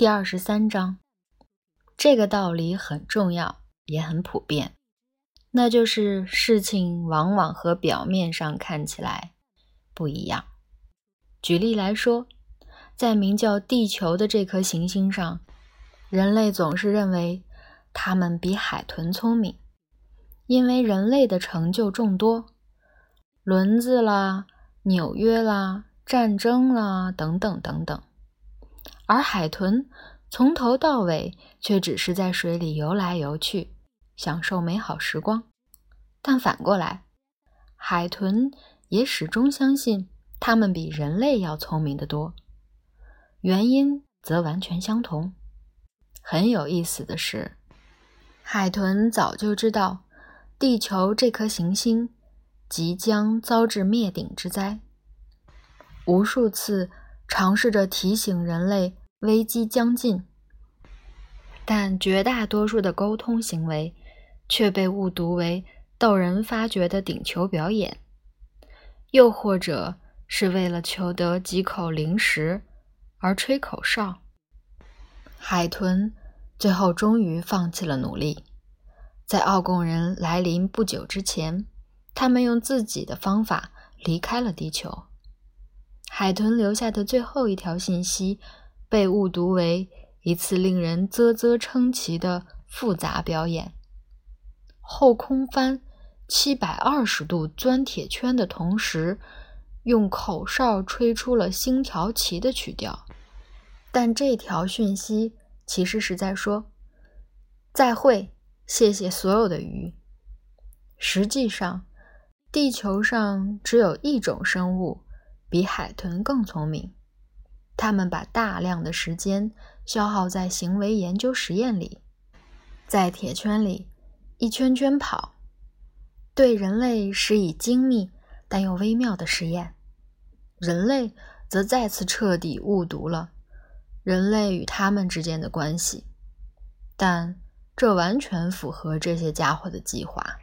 第二十三章，这个道理很重要，也很普遍，那就是事情往往和表面上看起来不一样。举例来说，在名叫地球的这颗行星上，人类总是认为他们比海豚聪明，因为人类的成就众多，轮子啦、纽约啦。战争啦，等等等等，而海豚从头到尾却只是在水里游来游去，享受美好时光。但反过来，海豚也始终相信它们比人类要聪明得多。原因则完全相同。很有意思的是，海豚早就知道地球这颗行星即将遭致灭顶之灾。无数次尝试着提醒人类危机将近，但绝大多数的沟通行为却被误读为逗人发觉的顶球表演，又或者是为了求得几口零食而吹口哨。海豚最后终于放弃了努力，在奥贡人来临不久之前，他们用自己的方法离开了地球。海豚留下的最后一条信息，被误读为一次令人啧啧称奇的复杂表演：后空翻七百二十度钻铁圈的同时，用口哨吹出了星条旗的曲调。但这条讯息其实是在说：“再会，谢谢所有的鱼。”实际上，地球上只有一种生物。比海豚更聪明，他们把大量的时间消耗在行为研究实验里，在铁圈里一圈圈跑，对人类施以精密但又微妙的实验。人类则再次彻底误读了人类与他们之间的关系，但这完全符合这些家伙的计划。